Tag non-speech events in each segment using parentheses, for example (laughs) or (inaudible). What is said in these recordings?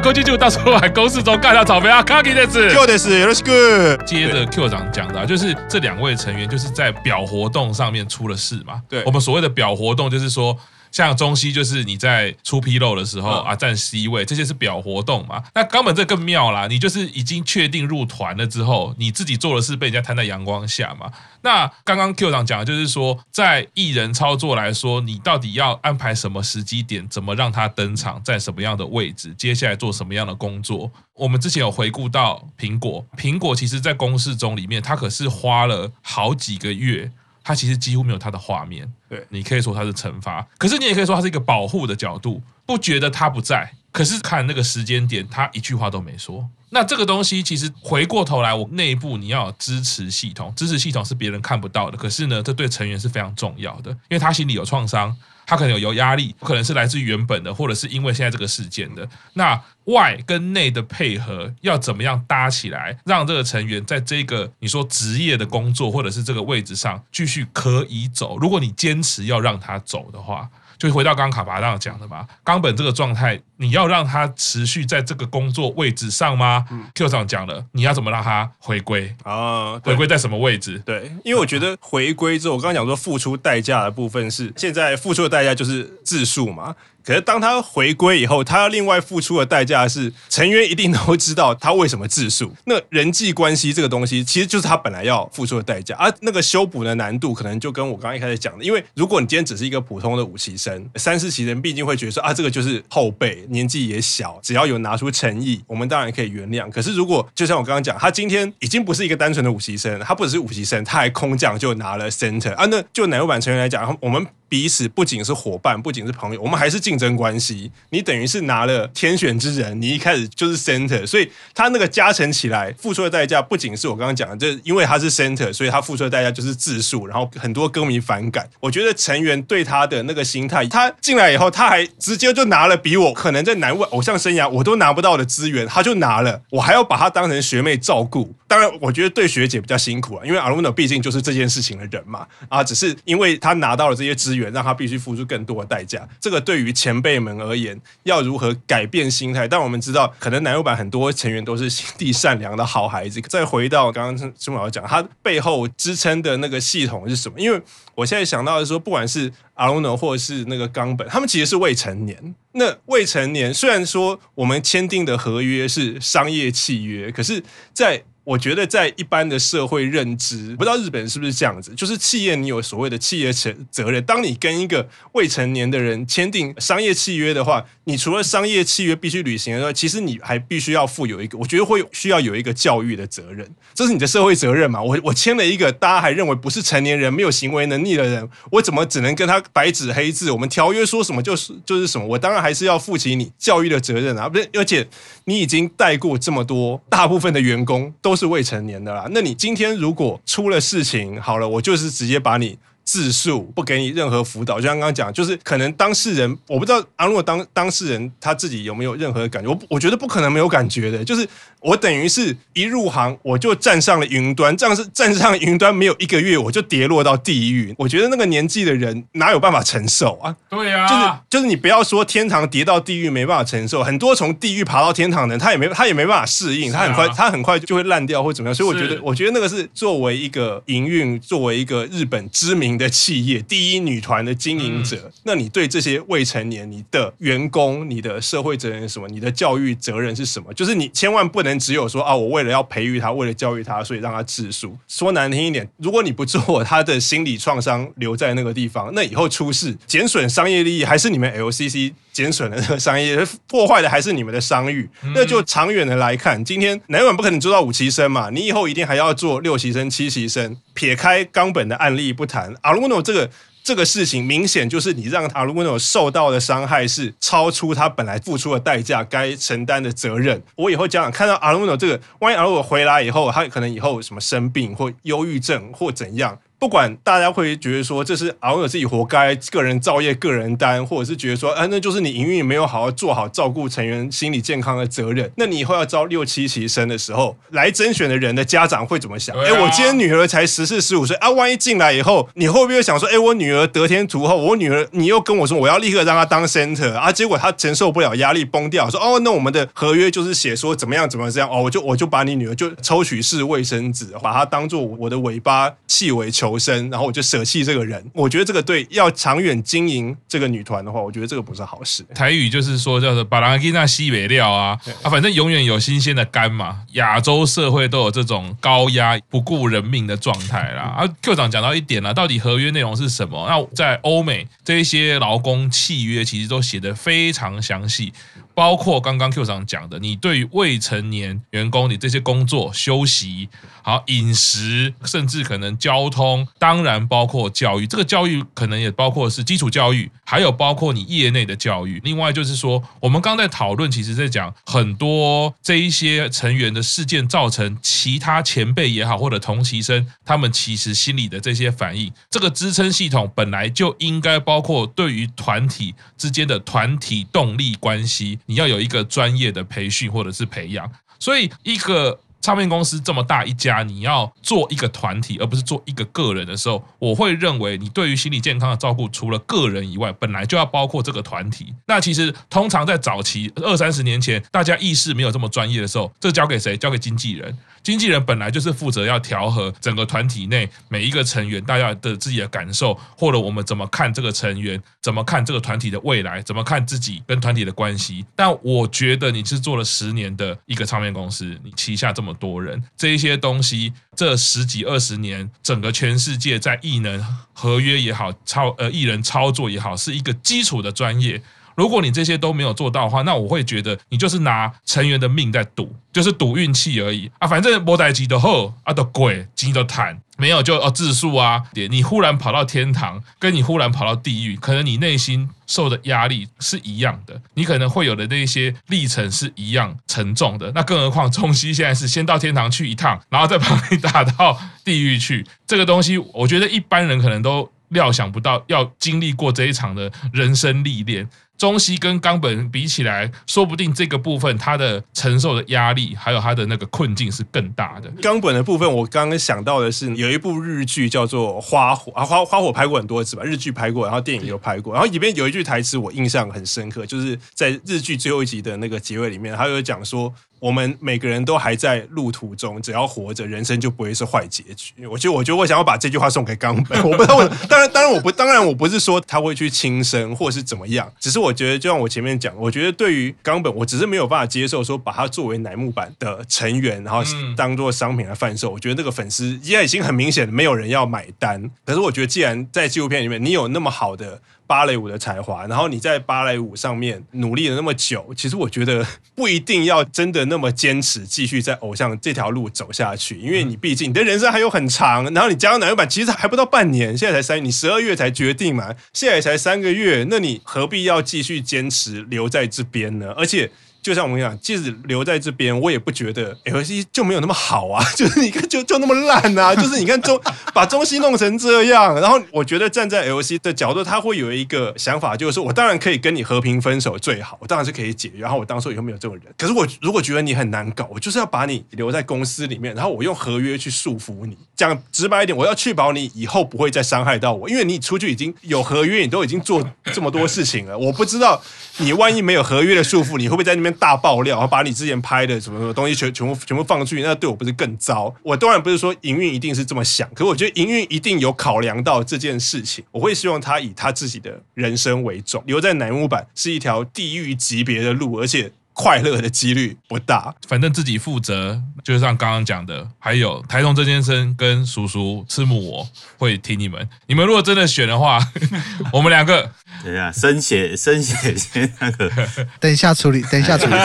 我是大哥，国际组到时候来公司中干掉草莓啊，卡基的子。Q 的是よろしく。接着 Q 长讲的、啊，就是这两位成员就是在表活动上面出了事嘛。对，我们所谓的表活动就是说。 像中西就是你在出纰漏的时候啊，占 C 位，这些是表活动嘛。那冈本这更妙啦，你就是已经确定入团了之后，你自己做的事被人家摊在阳光下嘛。那刚刚 Q 长讲的就是说，在艺人操作来说，你到底要安排什么时机点，怎么让他登场，在什么样的位置，接下来做什么样的工作？我们之前有回顾到苹果，苹果其实在公式中里面，它可是花了好几个月。他其实几乎没有他的画面，对，你可以说他是惩罚，可是你也可以说他是一个保护的角度，不觉得他不在，可是看那个时间点，他一句话都没说。那这个东西其实回过头来，我内部你要有支持系统，支持系统是别人看不到的，可是呢，这对成员是非常重要的，因为他心里有创伤。他可能有有压力，可能是来自于原本的，或者是因为现在这个事件的。那外跟内的配合要怎么样搭起来，让这个成员在这个你说职业的工作或者是这个位置上继续可以走？如果你坚持要让他走的话。就回到刚刚卡巴这样讲的嘛，冈本这个状态，你要让他持续在这个工作位置上吗？嗯，Q 长讲了，你要怎么让他回归啊？回归在什么位置？对，因为我觉得回归之后，我刚刚讲说付出代价的部分是现在付出的代价就是字数嘛。可是当他回归以后，他要另外付出的代价是成员一定都知道他为什么自述。(laughs) 那人际关系这个东西，其实就是他本来要付出的代价。而那个修补的难度，可能就跟我刚刚一开始讲的，因为如果你今天只是一个普通的五期生，三四期人毕竟会觉得说啊，这个就是后辈，年纪也小，只要有拿出诚意，我们当然可以原谅。可是如果就像我刚刚讲，他今天已经不是一个单纯的五期生，他不只是五期生，他还空降就拿了 center 啊。那就奶油版成员来讲，我们。彼此不仅是伙伴，不仅是朋友，我们还是竞争关系。你等于是拿了天选之人，你一开始就是 center，所以他那个加成起来付出的代价，不仅是我刚刚讲的，就因为他是 center，所以他付出的代价就是字数，然后很多歌迷反感。我觉得成员对他的那个心态，他进来以后，他还直接就拿了比我可能在乃木偶像生涯我都拿不到的资源，他就拿了，我还要把他当成学妹照顾。当然，我觉得对学姐比较辛苦啊，因为阿鲁诺毕竟就是这件事情的人嘛，啊，只是因为他拿到了这些资源。让他必须付出更多的代价，这个对于前辈们而言，要如何改变心态？但我们知道，可能乃木坂很多成员都是心地善良的好孩子。再回到刚刚青木老师讲，他背后支撑的那个系统是什么？因为我现在想到的是说，不管是阿鲁诺或者是那个冈本，他们其实是未成年。那未成年虽然说我们签订的合约是商业契约，可是，在我觉得在一般的社会认知，不知道日本是不是这样子，就是企业你有所谓的企业责责任。当你跟一个未成年的人签订商业契约的话，你除了商业契约必须履行的话，其实你还必须要负有一个，我觉得会需要有一个教育的责任，这是你的社会责任嘛。我我签了一个大家还认为不是成年人、没有行为能力的人，我怎么只能跟他白纸黑字？我们条约说什么就是就是什么，我当然还是要负起你教育的责任啊！不是，而且你已经带过这么多，大部分的员工都。都是未成年的啦，那你今天如果出了事情，好了，我就是直接把你。自述不给你任何辅导，就像刚刚讲，就是可能当事人，我不知道啊，如果当当事人他自己有没有任何感觉，我我觉得不可能没有感觉的，就是我等于是一入行我就站上了云端，这样是站上云端没有一个月我就跌落到地狱，我觉得那个年纪的人哪有办法承受啊？对、啊，就是就是你不要说天堂跌到地狱没办法承受，很多从地狱爬到天堂的人，他也没他也没办法适应，他很快他很快就会烂掉或怎么样，所以我觉得我觉得那个是作为一个营运，作为一个日本知名的企业第一女团的经营者，嗯，那你对这些未成年你的员工，你的社会责任是什么？你的教育责任是什么？就是你千万不能只有说啊，我为了要培育他，为了教育他，所以让他自述。说难听一点，如果你不做，(laughs) 他的心理创伤留在那个地方，那以后出事，减损商业利益还是你们 LCC 减损了那个商业，(laughs) 破坏的还是你们的商誉。那就长远的来看，今天乃木坂不可能做到五期生嘛？你以后一定还要做六期生、七期生。撇开冈本的案例不谈，Aruno 这个这个事情明显就是你让他阿鲁诺受到的伤害是超出他本来付出的代价该承担的责任。我以后家长，看到阿鲁诺这个，万一阿鲁诺回来以后，他可能以后什么生病或忧郁症或怎样。不管大家会觉得说这是熬尔自己活该，个人造业、个人担，或者是觉得说，啊，那就是你营运没有好好做好照顾成员心理健康的责任。(laughs) 那你以后要招六七期生的时候，来甄选的人的家长会怎么想？哎、啊，我今天女儿才十四、十五岁啊，万一进来以后，你会不会想说，哎，我女儿得天独厚，我女儿你又跟我说我要立刻让她当 center 啊，结果她承受不了压力崩掉，说哦，那我们的合约就是写说怎么样怎么样这样哦，我就我就把你女儿就抽取式卫生纸，把它当做我的尾巴弃尾求生，然后我就舍弃这个人。我觉得这个对要长远经营这个女团的话，我觉得这个不是好事。台语就是说叫做“把人给那西北料啊啊，反正永远有新鲜的肝嘛。亚洲社会都有这种高压不顾人命的状态啦。啊，Q 长讲到一点了，到底合约内容是什么？那在欧美这一些劳工契约其实都写得非常详细。包括刚刚 Q 长讲的，你对于未成年员工，你这些工作、休息、好饮食，甚至可能交通，当然包括教育。这个教育可能也包括是基础教育，还有包括你业内的教育。另外就是说，我们刚在讨论，其实在讲很多这一些成员的事件，造成其他前辈也好，或者同期生他们其实心里的这些反应。这个支撑系统本来就应该包括对于团体之间的团体动力关系。你要有一个专业的培训或者是培养，所以一个唱片公司这么大一家，你要做一个团体，而不是做一个个人的时候，我会认为你对于心理健康的照顾，除了个人以外，本来就要包括这个团体。那其实通常在早期二三十年前，大家意识没有这么专业的时候，这交给谁？交给经纪人。经纪人本来就是负责要调和整个团体内每一个成员大家的自己的感受，或者我们怎么看这个成员，怎么看这个团体的未来，怎么看自己跟团体的关系。但我觉得你是做了十年的一个唱片公司，你旗下这么多人，这一些东西，这十几二十年，整个全世界在艺能合约也好，操呃艺人操作也好，是一个基础的专业。如果你这些都没有做到的话，那我会觉得你就是拿成员的命在赌，就是赌运气而已啊！反正没代志就好啊，都贵，钱都赚，没有就哦自述啊。你忽然跑到天堂，跟你忽然跑到地狱，可能你内心受的压力是一样的，你可能会有的那些历程是一样沉重的。那更何况中西现在是先到天堂去一趟，然后再把你打到地狱去，这个东西我觉得一般人可能都料想不到，要经历过这一场的人生历练。中西跟冈本比起来，说不定这个部分他的承受的压力，还有他的那个困境是更大的。冈本的部分，我刚刚想到的是有一部日剧叫做《花火》啊，花花火拍过很多次吧，日剧拍过，然后电影也有拍过。然后里面有一句台词我印象很深刻，就是在日剧最后一集的那个结尾里面，他有讲说。我们每个人都还在路途中，只要活着，人生就不会是坏结局。我觉得，我觉得我想要把这句话送给冈本。我不知道，当然，当然，我不，当然，我不是说他会去轻生或是怎么样，只是我觉得，就像我前面讲，我觉得对于冈本，我只是没有办法接受说把他作为乃木坂的成员，然后当做商品来贩售。我觉得那个粉丝现在已经很明显没有人要买单。可是我觉得，既然在纪录片里面你有那么好的。芭蕾舞的才华，然后你在芭蕾舞上面努力了那么久，其实我觉得 (laughs) 不一定要真的那么坚持，继续在偶像这条路走下去，因为你毕竟你的人生还有很长。然后你加入乃木坂，其实还不到半年，现在才三，你十二月才决定嘛，现在才三个月，那你何必要继续坚持留在这边呢？而且。就像我们讲，即使留在这边，我也不觉得 LC 就没有那么好啊。(laughs) 就是你看，就就那么烂啊。(laughs) 就是你看中把中西弄成这样，然后我觉得站在 LC 的角度，他会有一个想法，就是说我当然可以跟你和平分手最好，我当然是可以解约。然后我当初以后没有这种人，可是我如果觉得你很难搞，我就是要把你留在公司里面，然后我用合约去束缚你。讲直白一点，我要确保你以后不会再伤害到我，因为你出去已经有合约，你都已经做这么多事情了。我不知道你万一没有合约的束缚，你会不会在那边？大爆料，然后把你之前拍的什么什么东西全全部全部放出去，那对我不是更糟？我当然不是说营运一定是这么想，可我觉得营运一定有考量到这件事情。我会希望他以他自己的人生为重，留在乃木坂是一条地狱级别的路，而且。快乐的几率不大，反正自己负责。就像刚刚讲的，还有台中郑先生跟叔叔赤木，我会听你们。你们如果真的选的话，(laughs) 我们两个等一下生写生写先那个，等一下处理，等一下处理。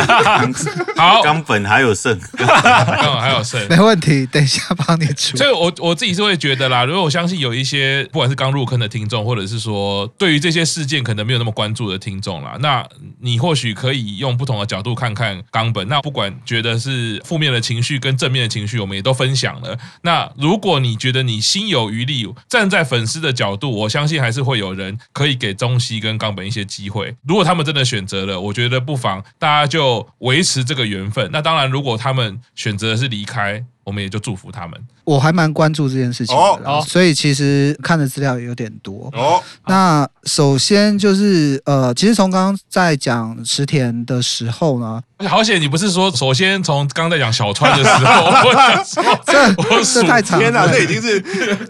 (laughs) 好，冈本还有剩，冈本还有剩，(laughs) 没问题。等一下帮你处理。所以我我自己是会觉得啦，如果我相信有一些不管是刚入坑的听众，或者是说对于这些事件可能没有那么关注的听众啦，那你或许可以用不同的角度。度看看冈本。那不管觉得是负面的情绪跟正面的情绪，我们也都分享了。那如果你觉得你心有余力，站在粉丝的角度，我相信还是会有人可以给中西跟冈本一些机会。如果他们真的选择了，我觉得不妨大家就维持这个缘分。那当然，如果他们选择的是离开，我们也就祝福他们。我还蛮关注这件事情的，哦，所以其实看的资料有点多。哦，那首先就是呃，其实从刚刚在讲池田的时候呢，好险你不是说首先从刚刚在讲小川的时候，(laughs) 这数这太长了，天哪，这已经是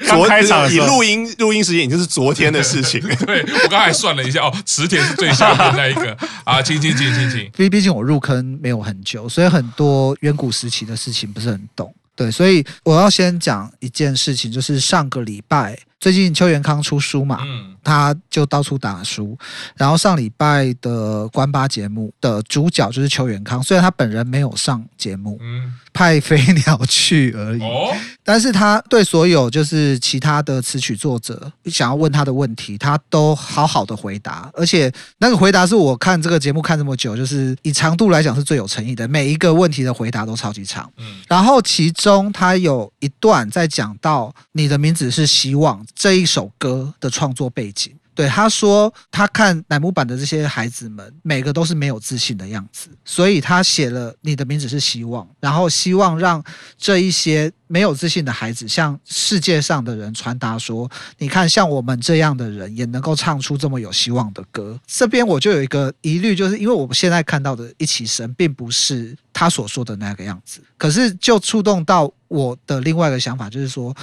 昨开场的以时候录音录音时间已经是昨天的事情。(laughs) 对，我刚才算了一下哦，池田是最下面那一个啊，请请请请请，毕毕竟我入坑没有很久，所以很多远古时期的事情不是很懂。对，所以我要先讲一件事情，就是上个礼拜，最近邱元康出书嘛，他就到处打书，然后上礼拜的关八节目的主角就是邱元康，虽然他本人没有上节目，嗯，派飞鸟去而已。哦，但是他对所有就是其他的词曲作者想要问他的问题，他都好好的回答，而且那个回答是我看这个节目看这么久，就是以长度来讲是最有诚意的，每一个问题的回答都超级长。嗯，然后其中他有一段在讲到你的名字是希望这一首歌的创作背景。对，他说，他看乃木坂的这些孩子们，每个都是没有自信的样子，所以他写了你的名字是希望，然后希望让这一些没有自信的孩子向世界上的人传达说，你看，像我们这样的人也能够唱出这么有希望的歌。这边我就有一个疑虑，就是因为我们现在看到的一起生，并不是他所说的那个样子，可是就触动到我的另外一个想法，就是说，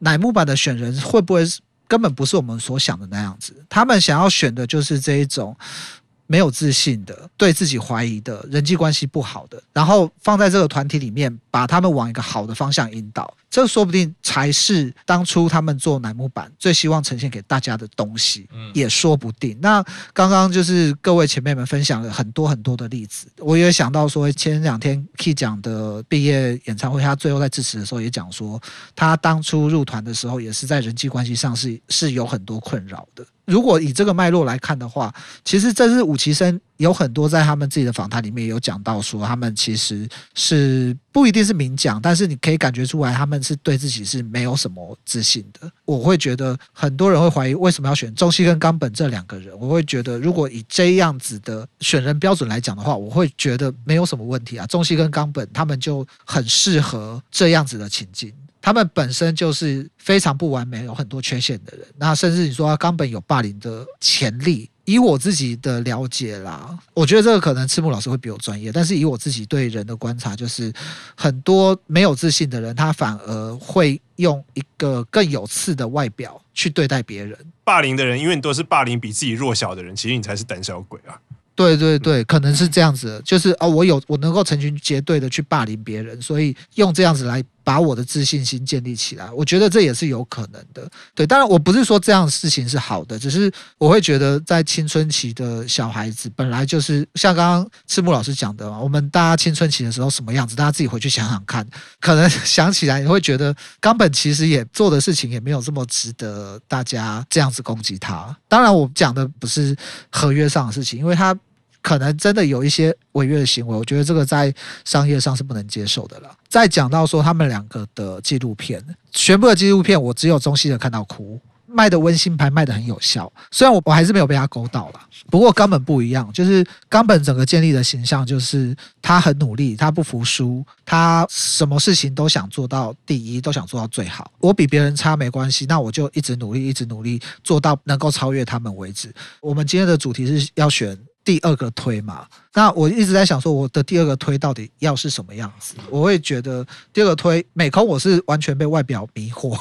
乃木坂的选人会不会是？根本不是我们所想的那样子，他们想要选的就是这一种没有自信的、对自己怀疑的、人际关系不好的，然后放在这个团体里面，把他们往一个好的方向引导。这说不定才是当初他们做乃木坂最希望呈现给大家的东西，也说不定。那刚刚就是各位前辈们分享了很多很多的例子，我也想到说，前两天 Key 讲的毕业演唱会，他最后在致辞的时候也讲说，他当初入团的时候，也是在人际关系上是是有很多困扰的。如果以这个脉络来看的话，其实这是五期生有很多在他们自己的访谈里面有讲到说，他们其实是不一定是明讲，但是你可以感觉出来他们是对自己是没有什么自信的。我会觉得很多人会怀疑为什么要选中西跟冈本这两个人。我会觉得如果以这样子的选人标准来讲的话，我会觉得没有什么问题啊。中西跟冈本他们就很适合这样子的情境。他们本身就是非常不完美、有很多缺陷的人。那甚至你说他冈本有霸凌的潜力，以我自己的了解啦，我觉得这个可能赤木老师会比我专业。但是以我自己对人的观察，就是很多没有自信的人，他反而会用一个更有刺的外表去对待别人。霸凌的人，因为你都是霸凌比自己弱小的人，其实你才是胆小鬼啊。对对对，可能是这样子的，就是哦，我有我能够成群结队的去霸凌别人，所以用这样子来把我的自信心建立起来。我觉得这也是有可能的。对，当然我不是说这样的事情是好的，只是我会觉得在青春期的小孩子本来就是像刚刚赤木老师讲的，我们大家青春期的时候什么样子，大家自己回去想想看，可能想起来你会觉得冈本其实也做的事情也没有这么值得大家这样子攻击他。当然，我讲的不是合约上的事情，因为他。可能真的有一些违约的行为，我觉得这个在商业上是不能接受的了。再讲到说他们两个的纪录片，全部的纪录片我只有中西的看到哭，卖的温馨牌卖的很有效，虽然我我还是没有被他勾到了。不过冈本不一样，就是冈本整个建立的形象就是他很努力，他不服输，他什么事情都想做到第一，都想做到最好。我比别人差没关系，那我就一直努力，一直努力，做到能够超越他们为止。我们今天的主题是要选。第二个推嘛，那我一直在想说，我的第二个推到底要是什么样子？我会觉得第二个推美空，我是完全被外表迷惑。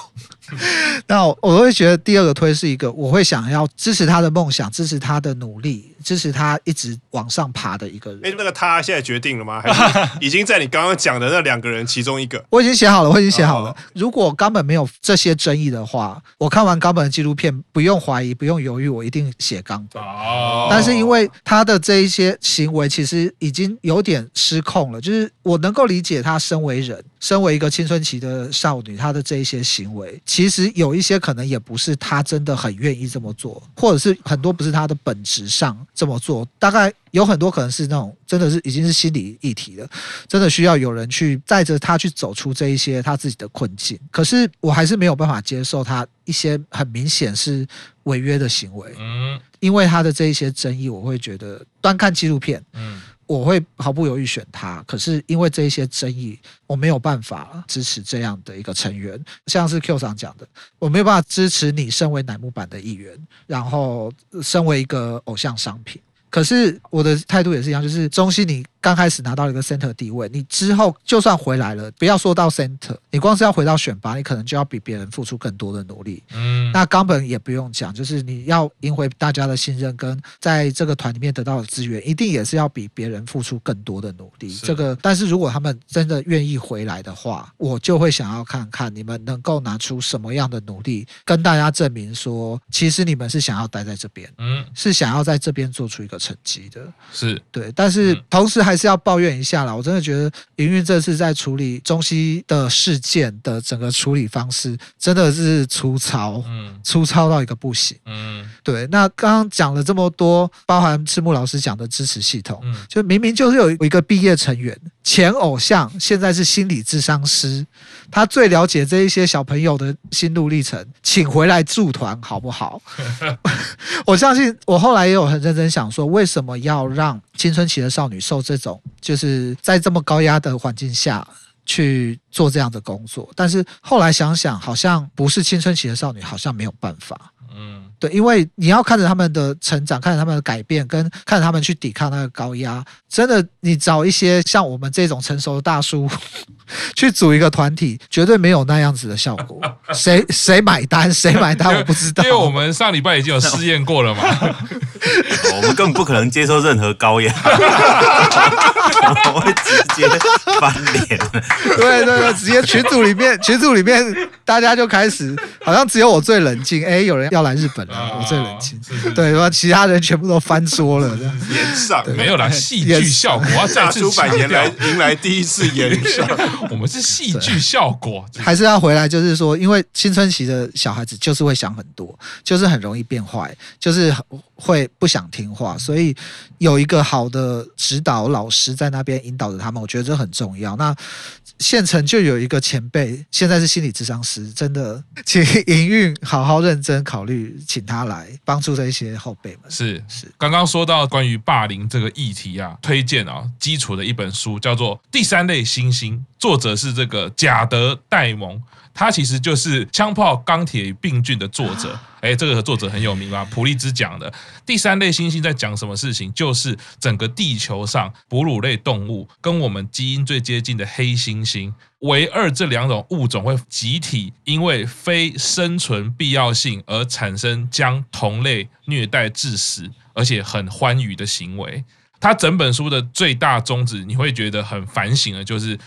(laughs) 那我会觉得第二个推是一个，我会想要支持他的梦想，支持他的努力，支持他一直往上爬的一个人。哎，那个他现在决定了吗？还是 (laughs) 已经在你刚刚讲的那两个人其中一个？我已经写好了，我已经写好了。如果冈本没有这些争议的话，我看完冈本的纪录片，不用怀疑，不用犹豫，我一定写冈本。哦，但是因为他的这一些行为，其实已经有点失控了。就是我能够理解他身为人。身为一个青春期的少女，她的这一些行为，其实有一些可能也不是她真的很愿意这么做，或者是很多不是她的本质上这么做，大概有很多可能是那种真的是已经是心理议题了，真的需要有人去带着他去走出这一些他自己的困境。可是我还是没有办法接受他一些很明显是违约的行为，嗯，因为他的这一些争议，我会觉得端看纪录片，嗯。我会毫不犹豫选他，可是因为这一些争议，我没有办法支持这样的一个成员。像是 Q 长讲的，我没有办法支持你身为乃木坂的一员，然后身为一个偶像商品。可是我的态度也是一样，就是中西你。刚开始拿到了一个 center 地位，你之后就算回来了，不要说到 center，你光是要回到选拔，你可能就要比别人付出更多的努力。嗯，那冈本也不用讲，就是你要赢回大家的信任，跟在这个团里面得到的资源，一定也是要比别人付出更多的努力。这个，但是如果他们真的愿意回来的话，我就会想要看看你们能够拿出什么样的努力，跟大家证明说，其实你们是想要待在这边，嗯，是想要在这边做出一个成绩的。是对，但是同时还。还是要抱怨一下啦，我真的觉得营运这次在处理中西的事件的整个处理方式真的是粗糙，嗯，粗糙到一个不行，嗯，对。那刚刚讲了这么多，包含赤木老师讲的支持系统，嗯，就明明就是有一个毕业成员，前偶像，现在是心理智商师，他最了解这一些小朋友的心路历程，请回来驻团好不好？(laughs) 我相信我后来也有很认真想说，为什么要让青春期的少女受这种，就是在这么高压的环境下去做这样的工作？但是后来想想，好像不是青春期的少女，好像没有办法。嗯。对，因为你要看着他们的成长，看着他们的改变，跟看着他们去抵抗那个高压，真的，你找一些像我们这种成熟的大叔去组一个团体，绝对没有那样子的效果。(laughs) 谁谁买单？谁买单？我不知道。因为我们上礼拜已经有试验过了嘛，(laughs) 我们根本不可能接受任何高压，我会直接翻脸。对对对，直接群组里面，群组里面大家就开始，好像只有我最冷静。哎，有人要来日本了。我最冷静，对吧？其他人全部都翻桌了，这样演上没有啦，戏剧效果。大出版年来迎来第一次演上，我们是戏剧效果，还是要回来？就是说，因为青春期的小孩子就是会想很多，就是很容易变坏，就是会不想听话，所以有一个好的指导老师在那边引导着他们，我觉得这很重要。那县城就有一个前辈，现在是心理智商师，真的，请营运好好认真考虑，请他来帮助这些后辈们。是是，刚刚说到关于霸凌这个议题啊，推荐啊，基础的一本书叫做《第三类猩猩》，作者是这个贾德·戴蒙。他其实就是《枪炮、钢铁与病菌》的作者，(gasps) 哎，这个作者很有名吧？普利兹奖的第三类猩猩在讲什么事情？就是整个地球上哺乳类动物跟我们基因最接近的黑猩猩，唯二这两种物种会集体因为非生存必要性而产生将同类虐待致死，而且很欢愉的行为。他整本书的最大宗旨，你会觉得很反省的，就是。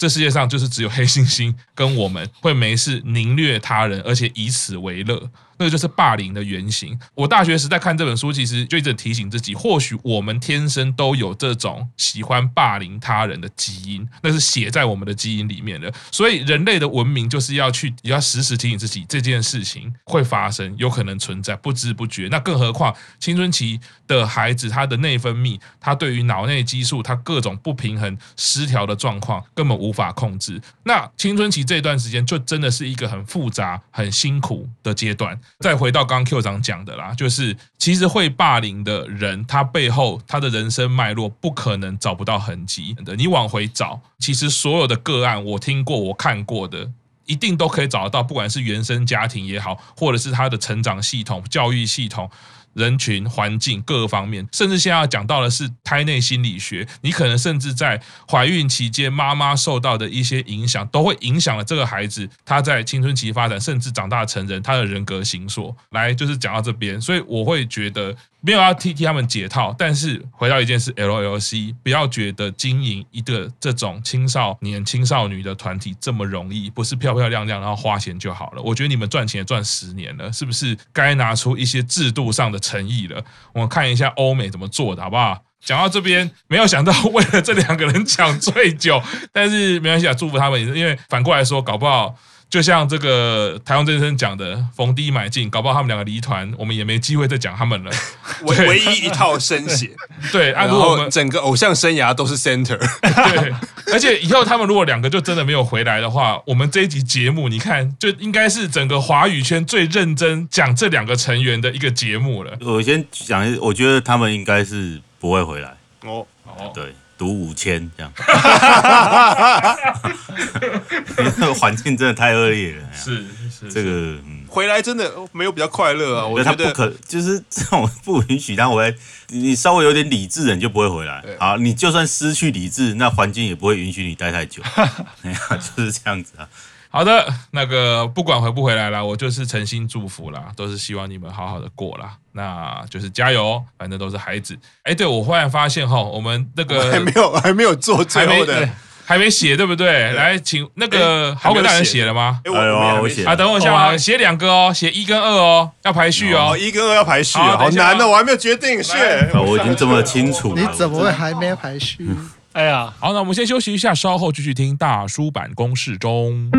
这世界上就是只有黑猩猩跟我们会没事凌虐他人，而且以此为乐。那个就是霸凌的原型。我大学时代看这本书，其实就一直提醒自己，或许我们天生都有这种喜欢霸凌他人的基因，那是写在我们的基因里面的。所以人类的文明就是要去，也要时时提醒自己，这件事情会发生，有可能存在，不知不觉。那更何况青春期的孩子，他的内分泌，他对于脑内激素，他各种不平衡、失调的状况，根本无法控制。那青春期这段时间，就真的是一个很复杂、很辛苦的阶段。再回到刚刚 Q 长讲的啦，就是其实会霸凌的人，他背后他的人生脉络不可能找不到痕迹的。你往回找，其实所有的个案我听过、我看过的，一定都可以找得到，不管是原生家庭也好，或者是他的成长系统、教育系统。人群、环境各个方面，甚至现在要讲到的是胎内心理学。你可能甚至在怀孕期间，妈妈受到的一些影响，都会影响了这个孩子他在青春期发展，甚至长大成人，他的人格形塑。来，就是讲到这边，所以我会觉得。没有要替替他们解套，但是回到一件事，LLC 不要觉得经营一个这种青少年、青少女的团体这么容易，不是漂漂亮亮然后花钱就好了。我觉得你们赚钱赚十年了，是不是该拿出一些制度上的诚意了？我们看一下欧美怎么做的，好不好？讲到这边，没有想到为了这两个人抢醉酒，但是没关系啊，祝福他们，因为反过来说，搞不好。就像这个台湾真生讲的，逢低买进，搞不好他们两个离团，我们也没机会再讲他们了。(laughs) 唯唯一一套生血，(laughs) 对，啊，然如果我们后整个偶像生涯都是 center。(laughs) 对，而且以后他们如果两个就真的没有回来的话，我们这一集节目，你看就应该是整个华语圈最认真讲这两个成员的一个节目了。我先讲，我觉得他们应该是不会回来。哦，哦，对，赌五千这样，(laughs) 环境真的太恶劣了。是是这个，嗯，回来真的没有比较快乐啊，我觉得。他不可，就是这种不允许他回来。你稍微有点理智的，你就不会回来。好，你就算失去理智，那环境也不会允许你待太久。(laughs) 哎呀，就是这样子啊。好的，那个不管回不回来啦，我就是诚心祝福啦，都是希望你们好好的过啦。那就是加油，反正都是孩子。哎，对，我忽然发现哈，我们那个还没有 (laughs) 还没有做最后的，还没写对不对？来，请那个好鬼大人写了吗？哎，我我写啊，等我一下啊，写两个哦，写一跟二哦，要排序哦，一跟二要排序，好难的，我还没有决定。是，我已经这么清楚了，你怎么会还没排序？(laughs) 哎呀，好，那我们先休息一下，稍后继续听大叔版公式中。